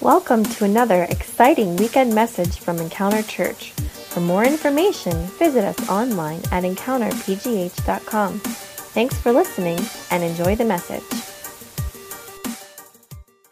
Welcome to another exciting weekend message from Encounter Church. For more information, visit us online at encounterpgh.com. Thanks for listening and enjoy the message.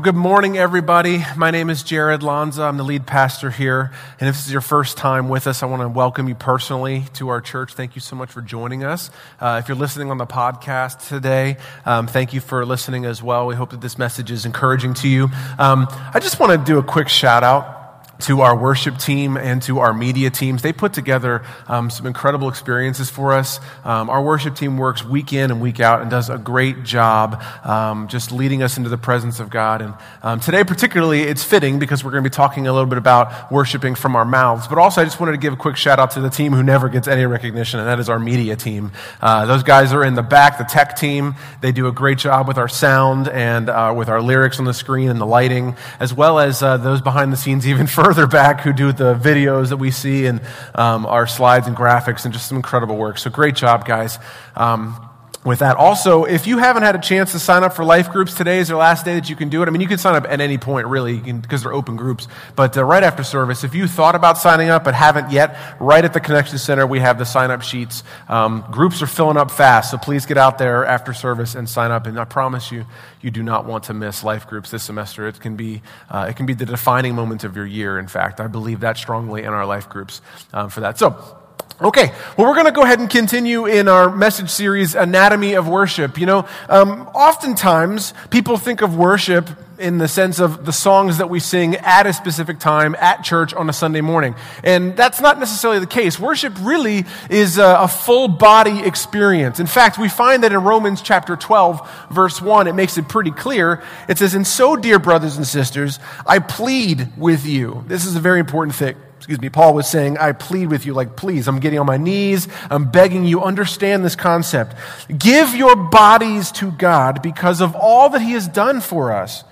Good morning, everybody. My name is Jared Lanza. I'm the lead pastor here. And if this is your first time with us, I want to welcome you personally to our church. Thank you so much for joining us. Uh, if you're listening on the podcast today, um, thank you for listening as well. We hope that this message is encouraging to you. Um, I just want to do a quick shout out to our worship team and to our media teams. They put together um, some incredible experiences for us. Um, our worship team works week in and week out and does a great job um, just leading us into the presence of God. And um, today, particularly, it's fitting because we're going to be talking a little bit about worshiping from our mouths. But also, I just wanted to give a quick shout out to the team who never gets any recognition, and that is our media team. Uh, those guys are in the back, the tech team. They do a great job with our sound and uh, with our lyrics on the screen and the lighting, as well as uh, those behind the scenes even further further back who do the videos that we see and um, our slides and graphics and just some incredible work. So great job, guys. Um, with that. Also, if you haven't had a chance to sign up for life groups, today is the last day that you can do it. I mean, you can sign up at any point, really, because they're open groups. But uh, right after service, if you thought about signing up but haven't yet, right at the Connection Center, we have the sign up sheets. Um, groups are filling up fast, so please get out there after service and sign up. And I promise you, you do not want to miss life groups this semester. It can be, uh, it can be the defining moment of your year, in fact. I believe that strongly in our life groups um, for that. So, Okay, well, we're going to go ahead and continue in our message series, Anatomy of Worship. You know, um, oftentimes people think of worship in the sense of the songs that we sing at a specific time at church on a Sunday morning. And that's not necessarily the case. Worship really is a, a, full body experience. In fact, we find that in Romans chapter 12, verse 1, it makes it pretty clear. It says, And so, dear brothers and sisters, I plead with you. This is a very important thing excuse me, Paul was saying, I plead with you, like, please, I'm getting on my knees, I'm begging you, understand this concept. Give your bodies to God because of all that He has done for us.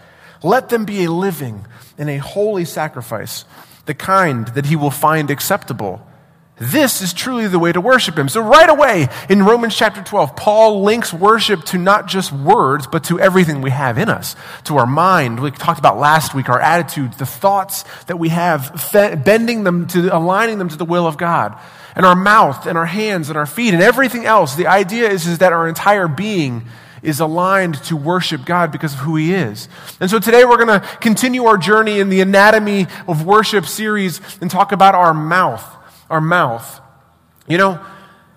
Let them be a living and a holy sacrifice, the kind that He will find acceptable. This is truly the way to worship Him. So, right away in Romans chapter 12, Paul links worship to not just words, but to everything we have in us, to our mind. We talked about last week, our attitudes, the thoughts that we have, bending them to, aligning them to the will of God, and our mouth, and our hands, and our feet, and everything else. The idea is, is that our entire being is aligned to worship God because of who He is. And so today we're going to continue our journey in the Anatomy of Worship series and talk about our mouth our mouth. You know,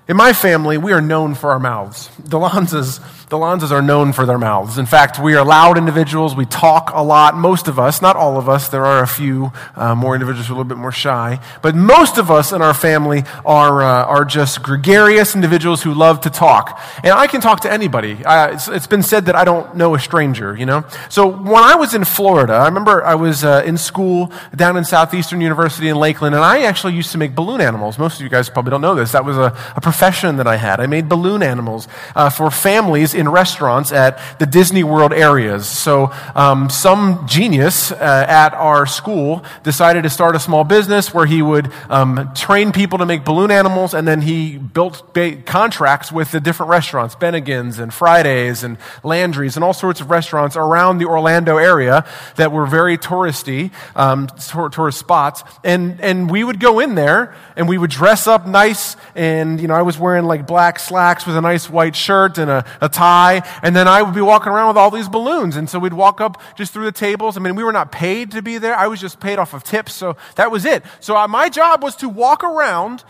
in my family, we are known for our mouths. The Lanzas the Lanzas are known for their mouths. In fact, we are loud individuals. We talk a lot. Most of us, not all of us, there are a few uh, more individuals who are a little bit more shy, but most of us in our family are, uh, are just gregarious individuals who love to talk. And I can talk to anybody. Uh, it's, it's been said that I don't know a stranger, you know? So when I was in Florida, I remember I was uh, in school down in Southeastern University in Lakeland, and I actually used to make balloon animals. Most of you guys probably don't know this. That was a, a profession that I had. I made balloon animals uh, for families in restaurants at the Disney World areas. So, um, some genius uh, at our school decided to start a small business where he would um, train people to make balloon animals, and then he built ba- contracts with the different restaurants, Bennigan's and Fridays and Landry's, and all sorts of restaurants around the Orlando area that were very touristy, um, tourist spots. And, and we would go in there and we would dress up nice, and, you know, I was wearing like black slacks with a nice white shirt and a, a tie and then I would be walking around with all these balloons. And so we'd walk up just through the tables. I mean, we were not paid to be there. I was just paid off of tips, so that was it. So uh, my job was to walk around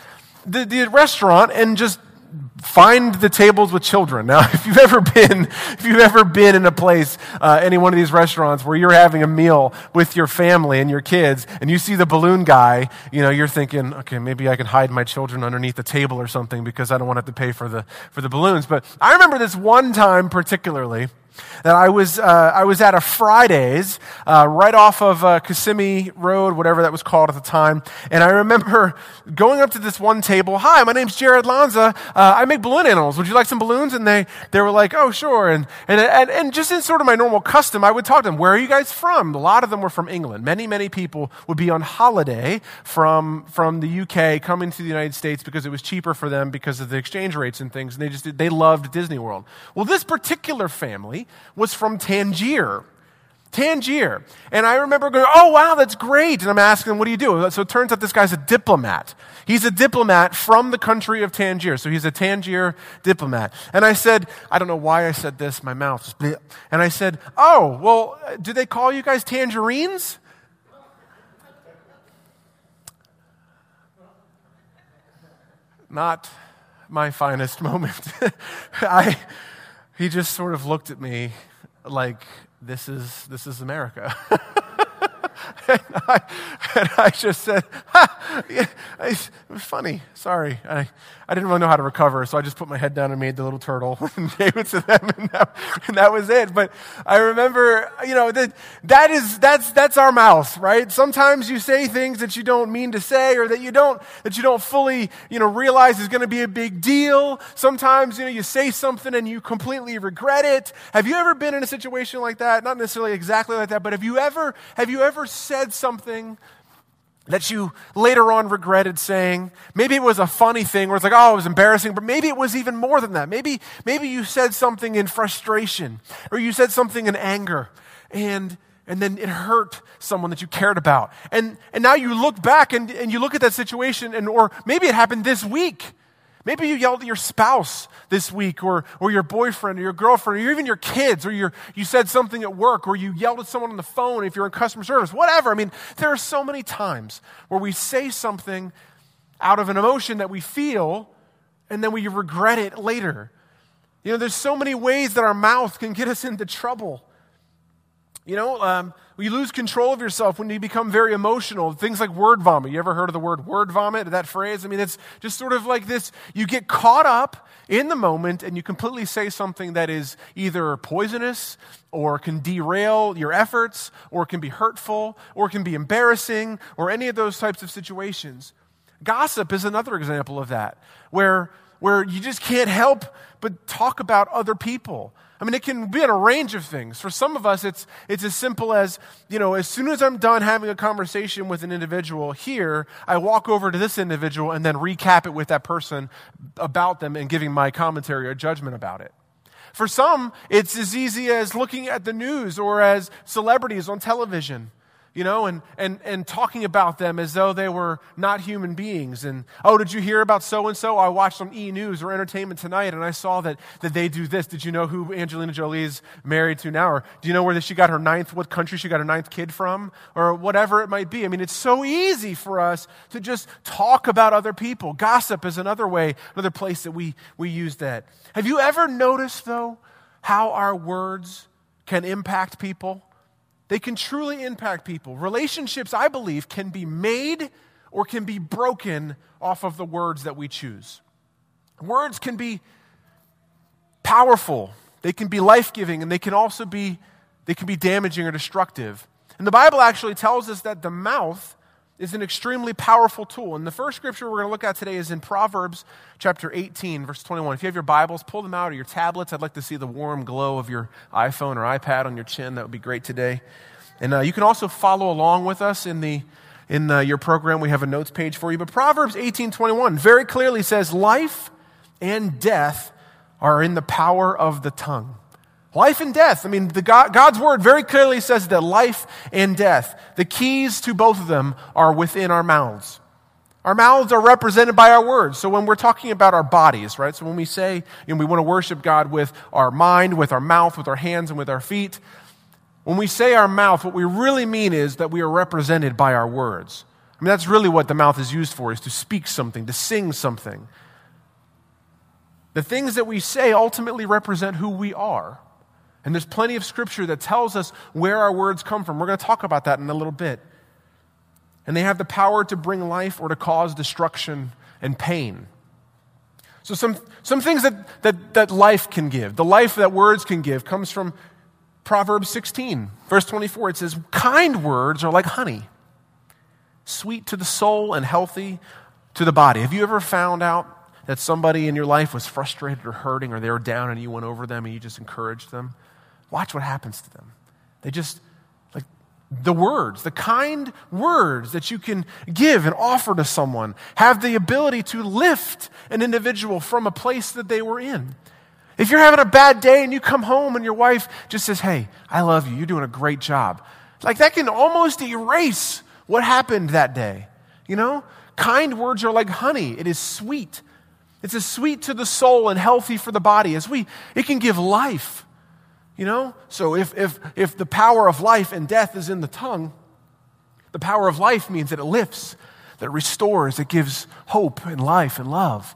the, the restaurant and just find the tables with children. Now, if you've ever been, if you've ever been in a place, uh, any one of these restaurants where you're having a meal with your family and your kids, and you see the balloon guy, you know, you're thinking, okay, maybe I can hide my children underneath the table or something because I don't want to have to pay for the for the balloons. But I remember this one time particularly that I was, uh, I was at a Fridays uh, right off of uh, Kissimmee Road, whatever that was called at the time. And I remember going up to this one table. Hi, my name's Jared Lanza. Uh, I make balloon animals. Would you like some balloons? And they, they were like, oh, sure. And, and, and, and just in sort of my normal custom, I would talk to them. Where are you guys from? A lot of them were from England. Many, many people would be on holiday from, from the UK coming to the United States because it was cheaper for them because of the exchange rates and things. And they just, they loved Disney World. Well, this particular family was from Tangier. Tangier. And I remember going, oh, wow, that's great. And I'm asking him, what do you do? So it turns out this guy's a diplomat. He's a diplomat from the country of Tangier. So he's a Tangier diplomat. And I said, I don't know why I said this, my mouth just, and I said, oh, well, do they call you guys tangerines? Not my finest moment. I, he just sort of looked at me like, this is, this is America. and, I, and, I, just said, yeah, it was funny. Sorry. I, I didn't really know how to recover, so I just put my head down and made the little turtle and gave it to them, and that, and that was it. But I remember, you know, that, that is, that's, that's our mouth, right? Sometimes you say things that you don't mean to say or that you don't, that you don't fully, you know, realize is going to be a big deal. Sometimes, you know, you say something and you completely regret it. Have you ever been in a situation like that? Not necessarily exactly like that, but have you ever, have you ever said something that you later on regretted saying. Maybe it was a funny thing where it's like, oh, it was embarrassing, but maybe it was even more than that. Maybe, maybe you said something in frustration or you said something in anger and, and then it hurt someone that you cared about. And, and now you look back and, and you look at that situation and, or maybe it happened this week Maybe you yelled at your spouse this week, or, or your boyfriend, or your girlfriend, or even your kids, or you you said something at work, or you yelled at someone on the phone if you're in customer service, whatever. I mean, there are so many times where we say something out of an emotion that we feel, and then we regret it later. You know, there's so many ways that our mouth can get us into trouble. You know, um, you lose control of yourself when you become very emotional. Things like word vomit. You ever heard of the word word vomit? That phrase? I mean, it's just sort of like this. You get caught up in the moment and you completely say something that is either poisonous or can derail your efforts or can be hurtful or can be embarrassing or any of those types of situations. Gossip is another example of that, where, where you just can't help but talk about other people. I mean, it can be in a range of things. For some of us, it's, it's as simple as, you know, as soon as I'm done having a conversation with an individual here, I walk over to this individual and then recap it with that person about them and giving my commentary or judgment about it. For some, it's as easy as looking at the news or as celebrities on television you know, and, and, and talking about them as though they were not human beings. And, oh, did you hear about so and so? I watched on E! News or Entertainment Tonight and I saw that, that they do this. Did you know who Angelina Jolie is married to now? Or do you know where she got her ninth, what country she got her ninth kid from? Or whatever it might be. I mean, it's so easy for us to just talk about other people. Gossip is another way, another place that we, we use that. Have you ever noticed, though, how our words can impact people? They can truly impact people. Relationships, I believe, can be made or can be broken off of the words that we choose. Words can be powerful, they can be life giving, and they can also be, they can be damaging or destructive. And the Bible actually tells us that the mouth is an extremely powerful tool. And the first scripture we're going to look at today is in Proverbs chapter 18, verse 21. If you have your Bibles, pull them out or your tablets. I'd like to see the warm glow of your iPhone or iPad on your chin. That would be great today. And uh, you can also follow along with us in the in uh, your program. We have a notes page for you. But Proverbs 18:21 very clearly says, "Life and death are in the power of the tongue." Life and death. I mean, God, God's word very clearly says that life and death, the keys to both of them are within our mouths. Our mouths are represented by our words. So when we're talking about our bodies, right? So when we say, you know, we want to worship God with our mind, with our mouth, with our hands, and with our feet, when we say our mouth, what we really mean is that we are represented by our words. I mean, that's really what the mouth is used for, is to speak something, to sing something. The things that we say ultimately represent who we are. And there's plenty of scripture that tells us where our words come from. We're going to talk about that in a little bit. And they have the power to bring life or to cause destruction and pain. So, some, some things that, that, that life can give, the life that words can give, comes from Proverbs 16, verse 24. It says, Kind words are like honey, sweet to the soul and healthy to the body. Have you ever found out that somebody in your life was frustrated or hurting or they were down and you went over them and you just encouraged them? Watch what happens to them. They just, like, the words, the kind words that you can give and offer to someone have the ability to lift an individual from a place that they were in. If you're having a bad day and you come home and your wife just says, Hey, I love you, you're doing a great job. Like that can almost erase what happened that day. You know? Kind words are like honey, it is sweet. It's as sweet to the soul and healthy for the body as we, it can give life. You know? So if, if, if the power of life and death is in the tongue, the power of life means that it lifts, that it restores, it gives hope and life and love.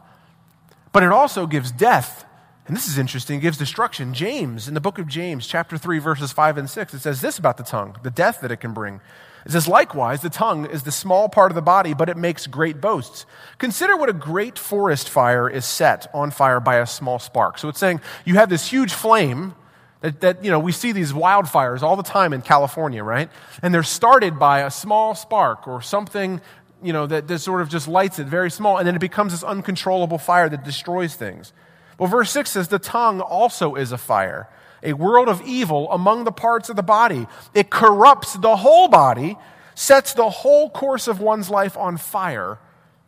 But it also gives death. And this is interesting, it gives destruction. James, in the book of James, chapter 3, verses 5 and 6, it says this about the tongue, the death that it can bring. It says, likewise, the tongue is the small part of the body, but it makes great boasts. Consider what a great forest fire is set on fire by a small spark. So it's saying you have this huge flame that, that, you know, we see these wildfires all the time in California, right? And they're started by a small spark or something, you know, that, that sort of just lights it very small, and then it becomes this uncontrollable fire that destroys things. Well, verse 6 says, the tongue also is a fire a world of evil among the parts of the body. It corrupts the whole body, sets the whole course of one's life on fire,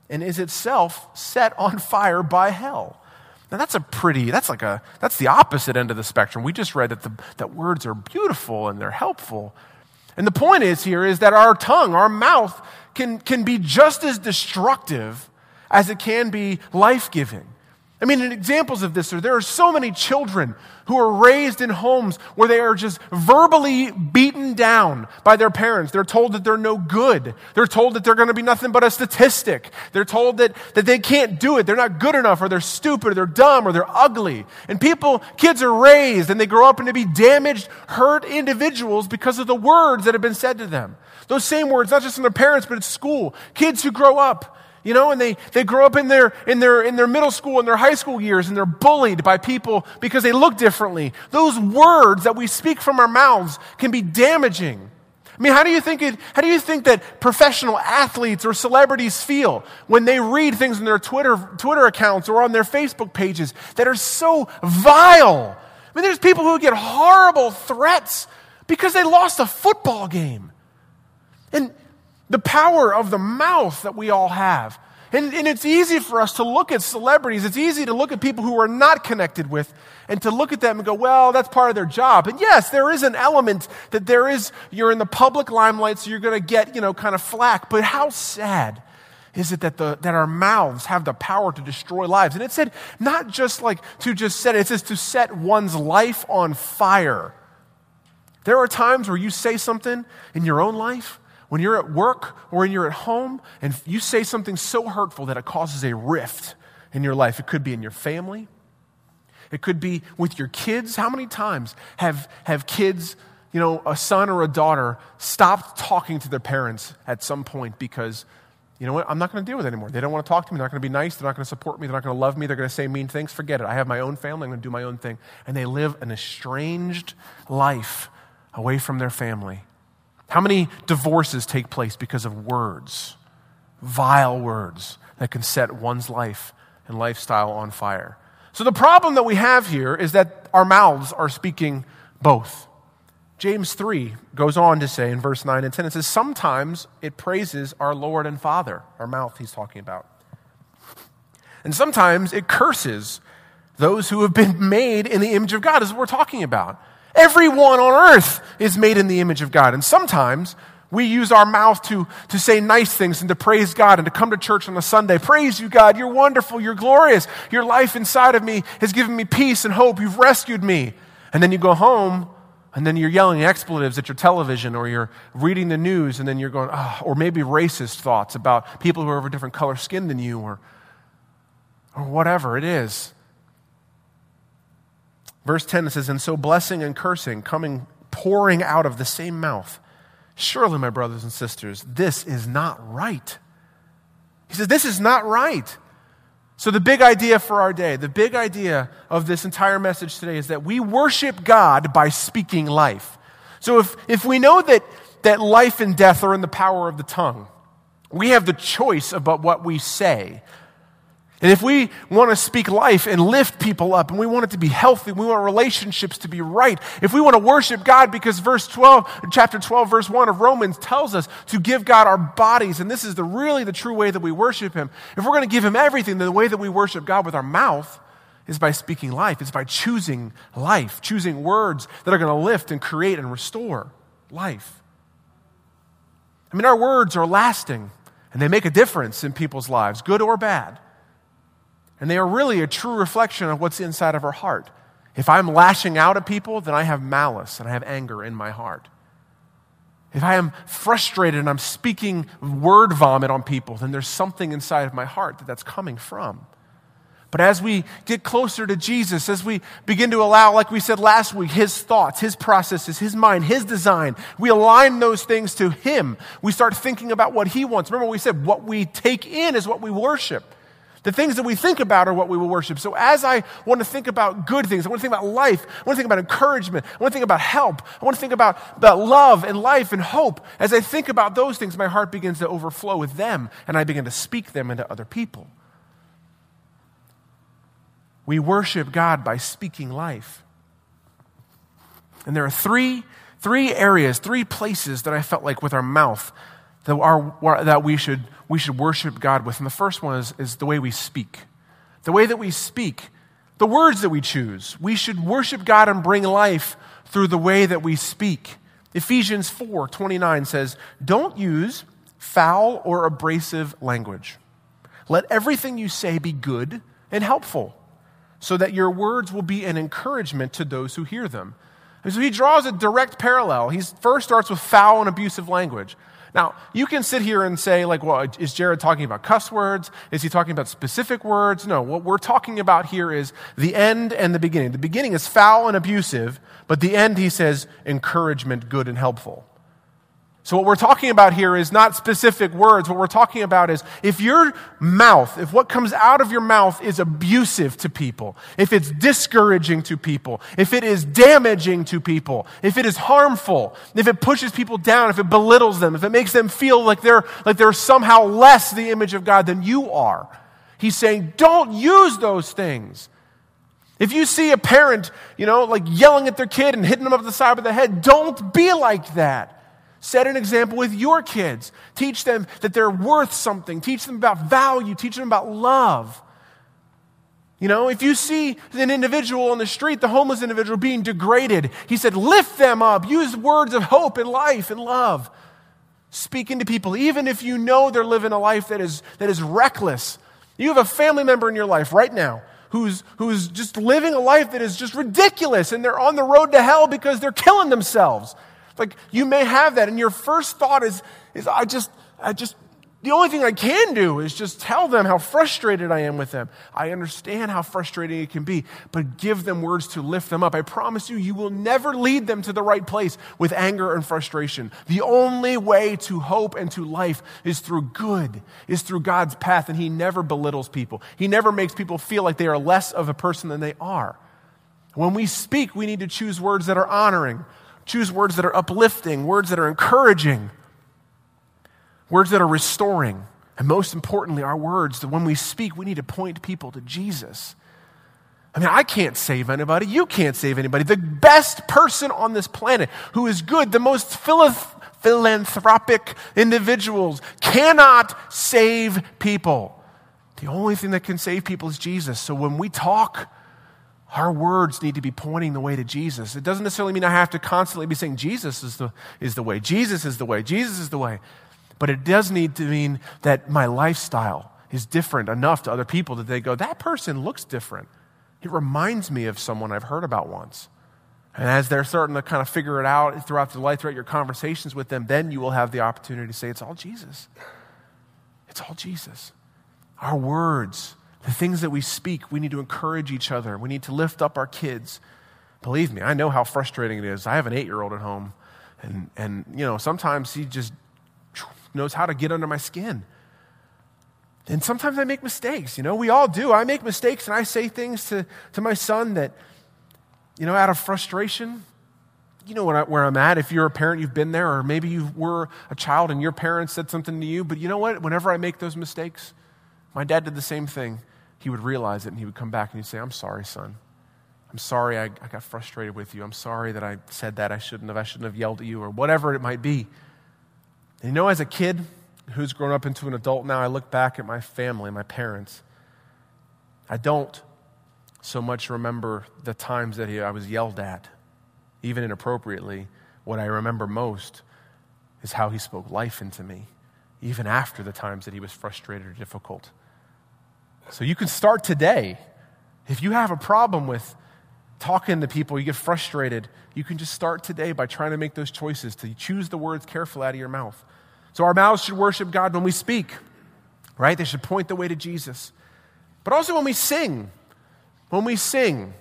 and is itself set on fire by hell. Now that's a pretty, that's like a, that's the opposite end of the spectrum. We just read that, the, that words are beautiful and they're helpful. And the point is here is that our tongue, our mouth, can, can be just as destructive as it can be life giving. I mean, examples of this are there are so many children who are raised in homes where they are just verbally beaten down by their parents. They're told that they're no good. They're told that they're going to be nothing but a statistic. They're told that, that they can't do it. They're not good enough, or they're stupid, or they're dumb, or they're ugly. And people, kids are raised and they grow up and to be damaged, hurt individuals because of the words that have been said to them. Those same words, not just from their parents, but at school. Kids who grow up you know, and they, they grow up in their, in, their, in their middle school and their high school years and they're bullied by people because they look differently. Those words that we speak from our mouths can be damaging. I mean, how do you think it, how do you think that professional athletes or celebrities feel when they read things in their Twitter, Twitter accounts or on their Facebook pages that are so vile? I mean, there's people who get horrible threats because they lost a football game. And the power of the mouth that we all have. And, and, it's easy for us to look at celebrities, it's easy to look at people who we're not connected with and to look at them and go, well, that's part of their job. And yes, there is an element that there is, you're in the public limelight, so you're going to get, you know, kind of flack. But how sad is it that, the, that our mouths have the power to destroy lives? And it said, not just like to just set it, it says to set one's life on fire. There are times where you say something in your own life when you're at work or when you're at home and you say something so hurtful that it causes a rift in your life, it could be in your family, it could be with your kids. How many times have, have kids, you know, a son or a daughter, stopped talking to their parents at some point because, you know what, I'm not going to deal with it anymore. They don't want to talk to me. They're not going to be nice. They're not going to support me. They're not going to love me. They're going to say mean things. Forget it. I have my own family. I'm going to do my own thing. And they live an estranged life away from their family how many divorces take place because of words, vile words that can set one's life and lifestyle on fire? So, the problem that we have here is that our mouths are speaking both. James 3 goes on to say in verse 9 and 10, it says, Sometimes it praises our Lord and Father, our mouth he's talking about. And sometimes it curses those who have been made in the image of God, is what we're talking about. Everyone on earth is made in the image of God. And sometimes we use our mouth to, to say nice things and to praise God and to come to church on a Sunday. Praise you, God. You're wonderful. You're glorious. Your life inside of me has given me peace and hope. You've rescued me. And then you go home and then you're yelling expletives at your television or you're reading the news and then you're going, oh, or maybe racist thoughts about people who are of a different color skin than you or, or whatever it is. Verse 10 says, And so blessing and cursing coming, pouring out of the same mouth. Surely, my brothers and sisters, this is not right. He says, This is not right. So, the big idea for our day, the big idea of this entire message today is that we worship God by speaking life. So, if, if we know that, that life and death are in the power of the tongue, we have the choice about what we say. And if we want to speak life and lift people up and we want it to be healthy, we want relationships to be right, if we want to worship God because verse 12, chapter 12, verse 1 of Romans tells us to give God our bodies, and this is the really the true way that we worship Him. If we're going to give Him everything, then the way that we worship God with our mouth is by speaking life. It's by choosing life, choosing words that are going to lift and create and restore life. I mean, our words are lasting and they make a difference in people's lives, good or bad. And they are really a true reflection of what's inside of our heart. If I'm lashing out at people, then I have malice and I have anger in my heart. If I am frustrated and I'm speaking word vomit on people, then there's something inside of my heart that that's coming from. But as we get closer to Jesus, as we begin to allow, like we said last week, His thoughts, His processes, His mind, His design, we align those things to Him. We start thinking about what He wants. Remember, we said what we take in is what we worship. The things that we think about are what we will worship. So as I want to think about good things, I want to think about life, I want to think about encouragement, I want to think about help, I want to think about, love and life and hope. As I think about those things, my heart begins to overflow with them, and I begin to speak them into other people. We worship God by speaking life. And there are three, three areas, three places that I felt like with our mouth that, are, that we, should, we should worship God with. And the first one is, is the way we speak. The way that we speak, the words that we choose. We should worship God and bring life through the way that we speak. Ephesians 4 29 says, Don't use foul or abrasive language. Let everything you say be good and helpful so that your words will be an encouragement to those who hear them. And so he draws a direct parallel. He first starts with foul and abusive language. Now, you can sit here and say, like, well, is Jared talking about cuss words? Is he talking about specific words? No, what we're talking about here is the end and the beginning. The beginning is foul and abusive, but the end, he says, encouragement, good and helpful. So, what we're talking about here is not specific words. What we're talking about is if your mouth, if what comes out of your mouth is abusive to people, if it's discouraging to people, if it is damaging to people, if it is harmful, if it pushes people down, if it belittles them, if it makes them feel like they're, like they're somehow less the image of God than you are, he's saying, don't use those things. If you see a parent, you know, like yelling at their kid and hitting them up the side of the head, don't be like that. Set an example with your kids. Teach them that they're worth something. Teach them about value. Teach them about love. You know, if you see an individual on the street, the homeless individual being degraded, he said, lift them up. Use words of hope and life and love. Speaking to people, even if you know they're living a life that is, that is reckless. You have a family member in your life right now who's, who's just living a life that is just ridiculous and they're on the road to hell because they're killing themselves. Like you may have that, and your first thought is, is I just, I just, the only thing I can do is just tell them how frustrated I am with them. I understand how frustrating it can be, but give them words to lift them up. I promise you, you will never lead them to the right place with anger and frustration. The only way to hope and to life is through good, is through God's path, and He never belittles people. He never makes people feel like they are less of a person than they are. When we speak, we need to choose words that are honoring, Choose words that are uplifting, words that are encouraging, words that are restoring. And most importantly, our words that when we speak, we need to point people to Jesus. I mean, I can't save anybody. You can't save anybody. The best person on this planet who is good, the most philanthropic individuals cannot save people. The only thing that can save people is Jesus. So when we talk, our words need to be pointing the way to Jesus. It doesn't necessarily mean I have to constantly be saying Jesus is the, is the way, Jesus is the way, Jesus is the way. But it does need to mean that my lifestyle is different enough to other people that they go, that person looks different. It reminds me of someone I've heard about once. And as they're starting to kind of figure it out throughout the life, throughout your conversations with them, then you will have the opportunity to say, it's all Jesus. It's all Jesus. Our words the things that we speak, we need to encourage each other. We need to lift up our kids. Believe me, I know how frustrating it is. I have an eight year old at home, and, and, you know, sometimes he just knows how to get under my skin. And sometimes I make mistakes, you know, we all do. I make mistakes and I say things to, to my son that, you know, out of frustration, you know I, where I'm at. If you're a parent, you've been there, or maybe you were a child and your parents said something to you. But you know what? Whenever I make those mistakes, my dad did the same thing he would realize it and he would come back and he'd say, I'm sorry, son. I'm sorry I, I got frustrated with you. I'm sorry that I said that I shouldn't have. I shouldn't have yelled at you or whatever it might be. And you know, as a kid who's grown up into an adult now, I look back at my family, my parents. I don't so much remember the times that I was yelled at, even inappropriately. What I remember most is how he spoke life into me, even after the times that he was frustrated or difficult. So you can start today. If you have a problem with talking to people, you get frustrated, you can just start today by trying to make those choices to choose the words carefully out of your mouth. So our mouths should worship God when we speak, right? They should point the way to Jesus. But also when we sing, when we sing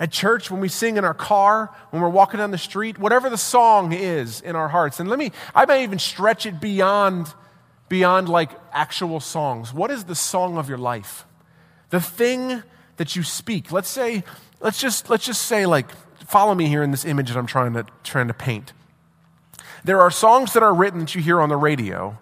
at church, when we sing in our car, when we're walking down the street, whatever the song is in our hearts. And let me, I may even stretch it beyond, beyond like actual songs. What is the song of your life? The thing that you speak. Let's say, let's just, let's just say like, follow me here in this image that I'm trying to, trying to paint. There are songs that are written that you hear on the radio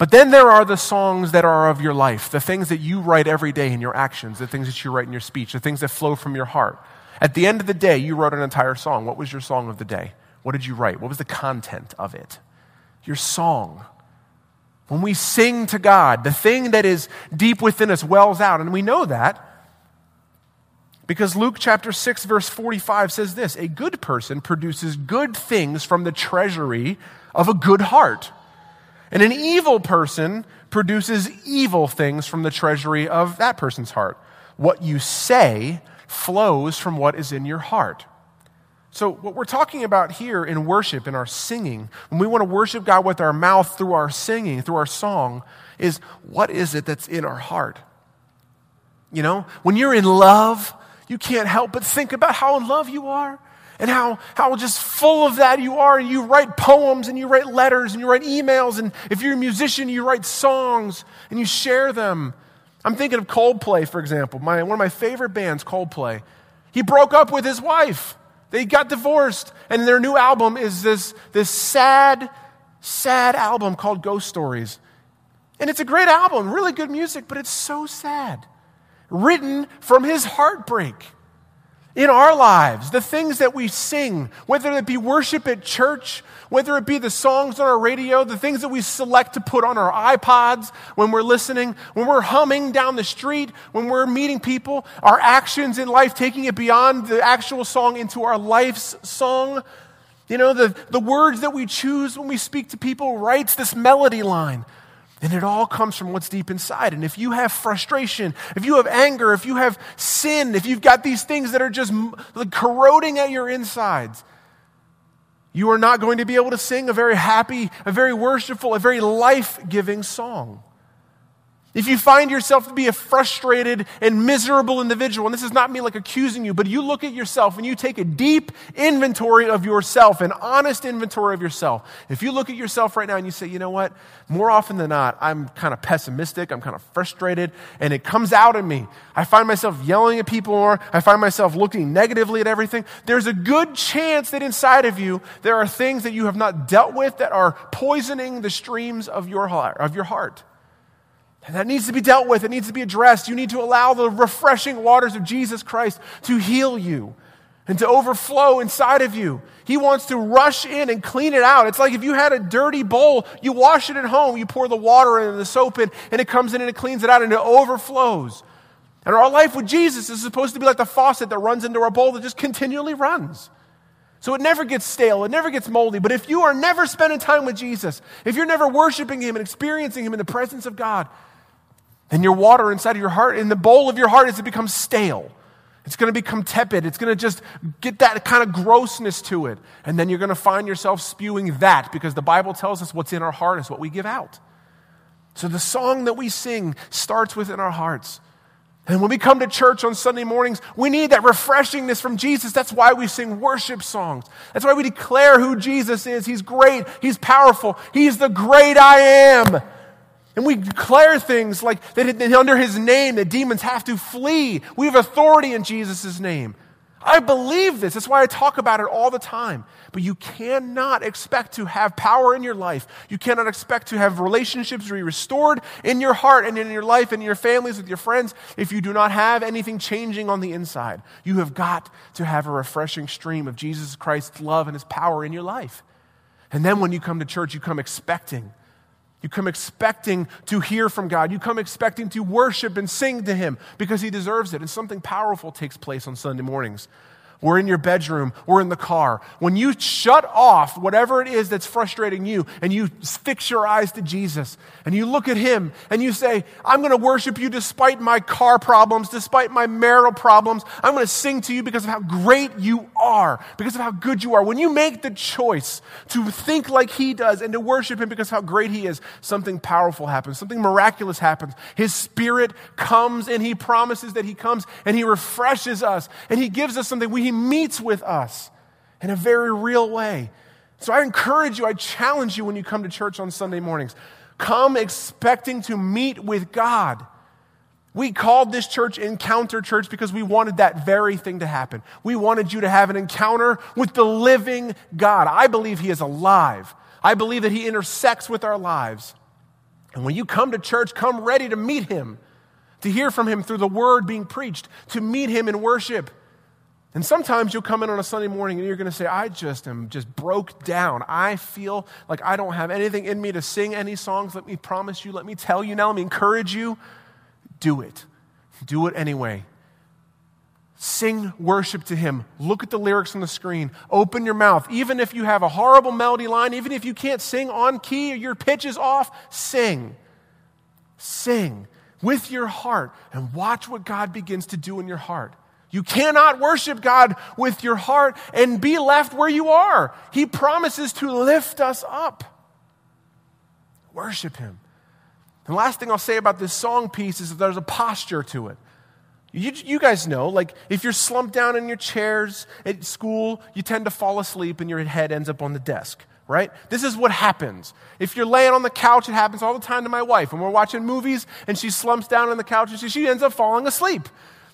but then there are the songs that are of your life, the things that you write every day in your actions, the things that you write in your speech, the things that flow from your heart. At the end of the day, you wrote an entire song. What was your song of the day? What did you write? What was the content of it? Your song. When we sing to God, the thing that is deep within us wells out, and we know that because Luke chapter 6, verse 45 says this A good person produces good things from the treasury of a good heart. And an evil person produces evil things from the treasury of that person's heart. What you say flows from what is in your heart. So, what we're talking about here in worship, in our singing, when we want to worship God with our mouth through our singing, through our song, is what is it that's in our heart? You know, when you're in love, you can't help but think about how in love you are and how, how just full of that you are. And you write poems and you write letters and you write emails. And if you're a musician, you write songs and you share them. I'm thinking of Coldplay, for example, my, one of my favorite bands, Coldplay. He broke up with his wife. They got divorced. And their new album is this, this sad, sad album called Ghost Stories. And it's a great album, really good music, but it's so sad. Written from his heartbreak in our lives, the things that we sing, whether it be worship at church, whether it be the songs on our radio, the things that we select to put on our iPods when we're listening, when we're humming down the street, when we're meeting people, our actions in life, taking it beyond the actual song into our life's song. You know, the, the words that we choose when we speak to people writes this melody line. And it all comes from what's deep inside. And if you have frustration, if you have anger, if you have sin, if you've got these things that are just corroding at your insides, you are not going to be able to sing a very happy, a very worshipful, a very life giving song. If you find yourself to be a frustrated and miserable individual, and this is not me like accusing you, but you look at yourself and you take a deep inventory of yourself, an honest inventory of yourself. If you look at yourself right now and you say, you know what, more often than not, I'm kind of pessimistic, I'm kind of frustrated, and it comes out in me. I find myself yelling at people more, I find myself looking negatively at everything. There's a good chance that inside of you, there are things that you have not dealt with that are poisoning the streams of your heart. Of your heart. And that needs to be dealt with. It needs to be addressed. You need to allow the refreshing waters of Jesus Christ to heal you and to overflow inside of you. He wants to rush in and clean it out. It's like if you had a dirty bowl, you wash it at home, you pour the water in and the soap in, and it comes in and it cleans it out and it overflows. And our life with Jesus is supposed to be like the faucet that runs into our bowl that just continually runs. So it never gets stale, it never gets moldy. But if you are never spending time with Jesus, if you're never worshiping Him and experiencing Him in the presence of God, and your water inside of your heart, in the bowl of your heart, as it becomes stale. It's going to become tepid. It's going to just get that kind of grossness to it. And then you're going to find yourself spewing that because the Bible tells us what's in our heart is what we give out. So the song that we sing starts within our hearts. And when we come to church on Sunday mornings, we need that refreshingness from Jesus. That's why we sing worship songs. That's why we declare who Jesus is. He's great. He's powerful. He's the great I am. And we declare things like that under his name that demons have to flee. We have authority in Jesus' name. I believe this. That's why I talk about it all the time. But you cannot expect to have power in your life. You cannot expect to have relationships be restored in your heart and in your life and in your families with your friends if you do not have anything changing on the inside. You have got to have a refreshing stream of Jesus Christ's love and his power in your life. And then when you come to church, you come expecting You come expecting to hear from God. You come expecting to worship and sing to Him because He deserves it. And something powerful takes place on Sunday mornings. We're in your bedroom, we're in the car. When you shut off whatever it is that's frustrating you and you fix your eyes to Jesus and you look at Him and you say, I'm going to worship you despite my car problems, despite my marital problems. I'm going to sing to you because of how great you are, because of how good you are. When you make the choice to think like He does and to worship Him because of how great He is, something powerful happens, something miraculous happens. His Spirit comes and He promises that He comes and He refreshes us and He gives us something we meets with us in a very real way. So I encourage you, I challenge you when you come to church on Sunday mornings. Come expecting to meet with God. We called this church Encounter Church because we wanted that very thing to happen. We wanted you to have an encounter with the living God. I believe He is alive. I believe that He intersects with our lives. And when you come to church, come ready to meet Him, to hear from Him through the word being preached, to meet Him in worship. And sometimes you'll come in on a Sunday morning and you're going to say, I just am just broke down. I feel like I don't have anything in me to sing any songs. Let me promise you, let me tell you now, let me encourage you. Do it. Do it anyway. Sing worship to Him. Look at the lyrics on the screen. Open your mouth. Even if you have a horrible melody line, even if you can't sing on key or your pitch is off, sing. Sing with your heart and watch what God begins to do in your heart. You cannot worship God with your heart and be left where you are. He promises to lift us up. Worship Him. The last thing I'll say about this song piece is that there's a posture to it. You, you, guys know, like, if you're slumped down in your chairs at school, you tend to fall asleep and your head ends up on the desk, right? This is what happens. If you're laying on the couch, it happens all the time to my wife. When we're watching movies and she slumps down on the couch and she, she ends up falling asleep.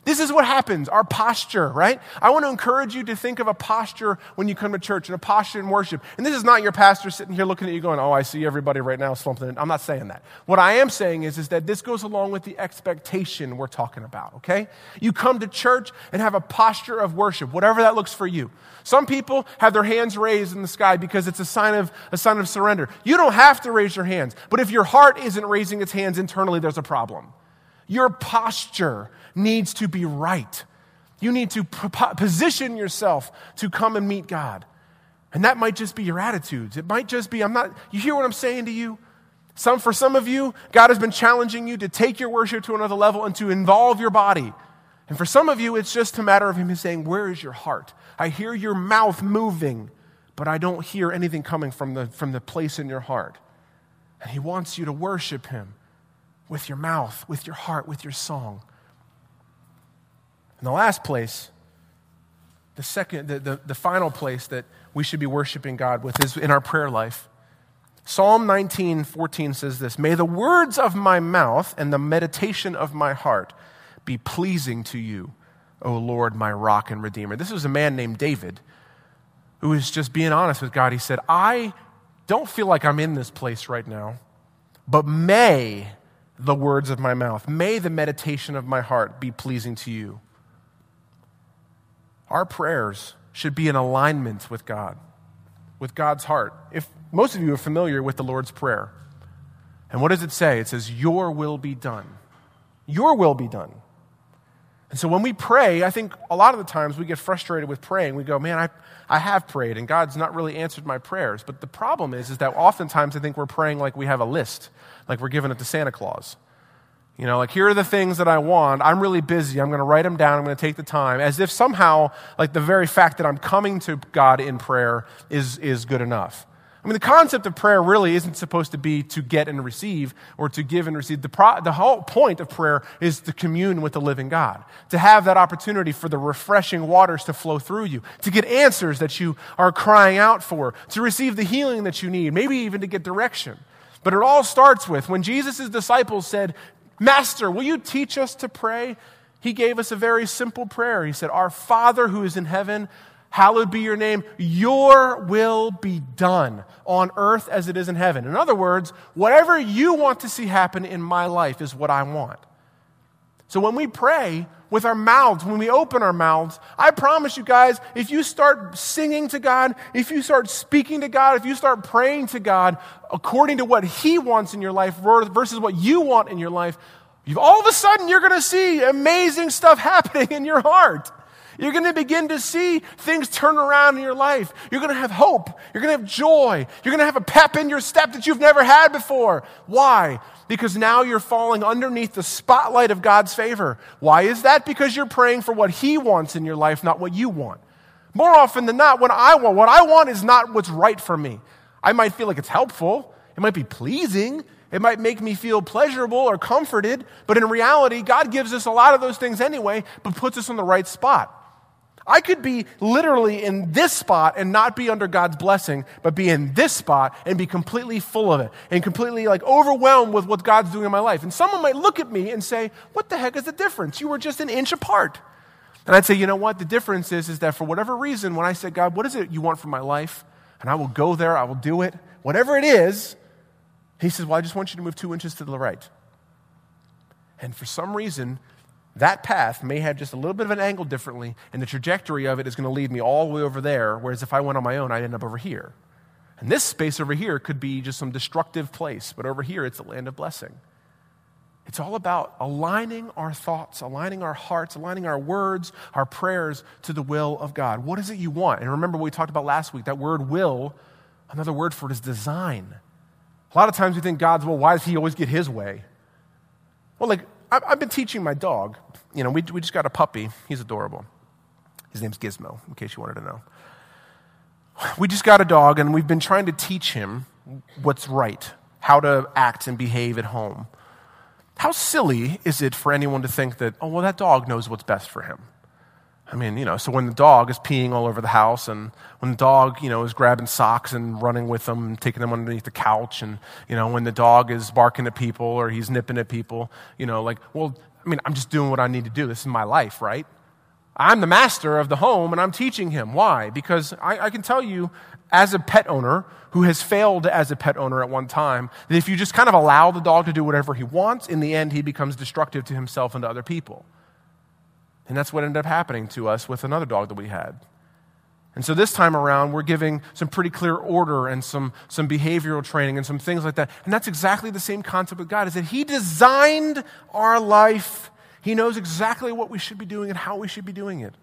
This is what happens, our posture, right? I want to encourage you to think of a posture when you come to church and a posture in worship. And this is not your pastor sitting here looking at you going, oh, I see everybody right now slumping in. I'm not saying that. What I am saying is, is that this goes along with the expectation we're talking about, okay? You come to church and have a posture of worship, whatever that looks for you. Some people have their hands raised in the sky because it's a sign of, a sign of surrender. You don't have to raise your hands, but if your heart isn't raising its hands internally, there's a problem. Your posture needs to be right. You need to position yourself to come and meet God. And that might just be your attitudes. It might just be, I'm not, you hear what I'm saying to you? Some, for some of you, God has been challenging you to take your worship to another level and to involve your body. And for some of you, it's just a matter of Him saying, Where is your heart? I hear your mouth moving, but I don't hear anything coming from the, from the place in your heart. And He wants you to worship Him with your mouth, with your heart, with your song. And the last place, the second, the, the, the final place that we should be worshiping God with is in our prayer life. Psalm 19, 14 says this May the words of my mouth and the meditation of my heart be pleasing to you, O Lord, my rock and redeemer. This was a man named David who was just being honest with God. He said, I don't feel like I'm in this place right now, but may the words of my mouth, may the meditation of my heart be pleasing to you. Our prayers should be in alignment with God, with God's heart. If most of you are familiar with the Lord's Prayer, and what does it say? It says, Your will be done. Your will be done. And so when we pray, I think a lot of the times we get frustrated with praying. We go, man, I, I have prayed and God's not really answered my prayers. But the problem is, is that oftentimes I think we're praying like we have a list, like we're giving it to Santa Claus. You know, like, here are the things that I want. I'm really busy. I'm going to write them down. I'm going to take the time. As if somehow, like, the very fact that I'm coming to God in prayer is, is good enough. I mean, the concept of prayer really isn't supposed to be to get and receive or to give and receive. The, pro- the whole point of prayer is to commune with the living God, to have that opportunity for the refreshing waters to flow through you, to get answers that you are crying out for, to receive the healing that you need, maybe even to get direction. But it all starts with when Jesus' disciples said, Master, will you teach us to pray? He gave us a very simple prayer. He said, Our Father who is in heaven, hallowed be your name. Your will be done on earth as it is in heaven. In other words, whatever you want to see happen in my life is what I want. So when we pray, with our mouths, when we open our mouths, I promise you guys, if you start singing to God, if you start speaking to God, if you start praying to God according to what He wants in your life versus what you want in your life, all of a sudden you're going to see amazing stuff happening in your heart. You're going to begin to see things turn around in your life. You're going to have hope. You're going to have joy. You're going to have a pep in your step that you've never had before. Why? Because now you're falling underneath the spotlight of God's favor. Why is that? Because you're praying for what He wants in your life, not what you want. More often than not, what I want, what I want is not what's right for me. I might feel like it's helpful. It might be pleasing. It might make me feel pleasurable or comforted, but in reality, God gives us a lot of those things anyway, but puts us on the right spot. I could be literally in this spot and not be under God's blessing, but be in this spot and be completely full of it and completely like overwhelmed with what God's doing in my life. And someone might look at me and say, What the heck is the difference? You were just an inch apart. And I'd say, You know what? The difference is, is that for whatever reason, when I say, God, what is it you want from my life? And I will go there, I will do it, whatever it is, He says, Well, I just want you to move two inches to the right. And for some reason, that path may have just a little bit of an angle differently, and the trajectory of it is going to lead me all the way over there, whereas if I went on my own, I'd end up over here. And this space over here could be just some destructive place, but over here, it's a land of blessing. It's all about aligning our thoughts, aligning our hearts, aligning our words, our prayers to the will of God. What is it you want? And remember what we talked about last week that word will, another word for it is design. A lot of times we think God's, well, why does he always get his way? Well, like, I've been teaching my dog you know, we, we just got a puppy. He's adorable. His name's Gizmo, in case you wanted to know. We just got a dog, and we've been trying to teach him what's right, how to act and behave at home. How silly is it for anyone to think that, oh, well, that dog knows what's best for him? I mean, you know, so when the dog is peeing all over the house and when the dog, you know, is grabbing socks and running with them and taking them underneath the couch and, you know, when the dog is barking at people or he's nipping at people, you know, like, well, I mean, I'm just doing what I need to do. This is my life, right? I'm the master of the home and I'm teaching him. Why? Because I, I, can tell you, as a pet owner who has failed as a pet owner at one time, that if you just kind of allow the dog to do whatever he wants, in the end, he becomes destructive to himself and to other people. And that's what ended up happening to us with another dog that we had. And so this time around, we're giving some pretty clear order and some, some behavioral training and some things like that. And that's exactly the same concept with God, is that He designed our life. He knows exactly what we should be doing and how we should be doing it.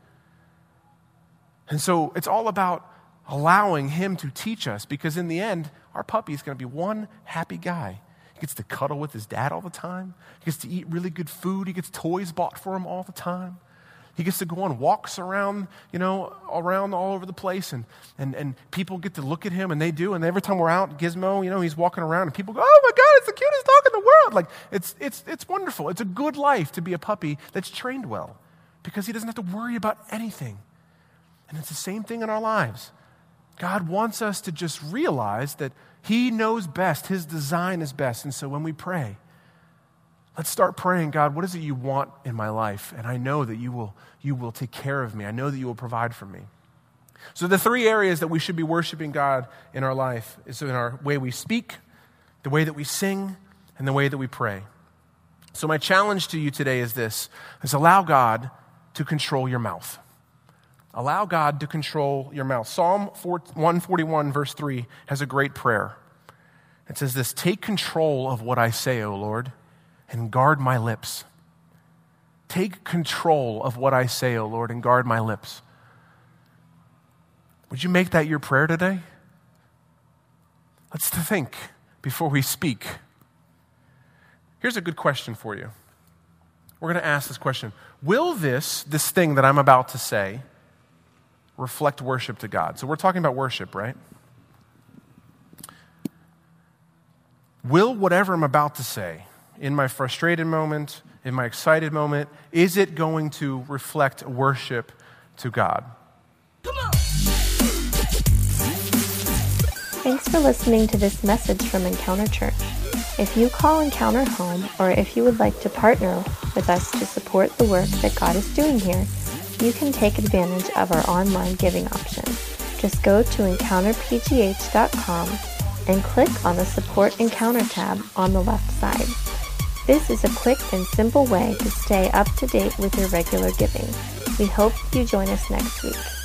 And so it's all about allowing Him to teach us because in the end, our puppy is going to be one happy guy. He gets to cuddle with his dad all the time. He gets to eat really good food. He gets toys bought for him all the time. He gets to go on walks around, you know, around all over the place, and, and, and people get to look at him, and they do. And every time we're out, Gizmo, you know, he's walking around, and people go, oh my God, it's the cutest dog in the world. Like, it's, it's, it's wonderful. It's a good life to be a puppy that's trained well because he doesn't have to worry about anything. And it's the same thing in our lives. God wants us to just realize that He knows best, His design is best. And so when we pray, Let's start praying, God, what is it you want in my life? And I know that you will, you will take care of me. I know that you will provide for me. So, the three areas that we should be worshiping God in our life is in our way we speak, the way that we sing, and the way that we pray. So, my challenge to you today is this is allow God to control your mouth. Allow God to control your mouth. Psalm 141, verse 3, has a great prayer. It says this Take control of what I say, O Lord and guard my lips. Take control of what I say, O Lord, and guard my lips. Would you make that your prayer today? Let's think before we speak. Here's a good question for you. We're going to ask this question Will this, this thing that I'm about to say, reflect worship to God? So we're talking about worship, right? Will whatever I'm about to say in my frustrated moment, in my excited moment? Is it going to reflect worship to God? Thanks for listening to this message from Encounter Church. If you call Encounter home, or if you would like to partner with us to support the work that God is doing here, you can take advantage of our online giving option. Just go to encounterpgh.com and click on the Support Encounter tab on the left side. This is a quick and simple way to stay up to date with your regular giving. We hope you join us next week.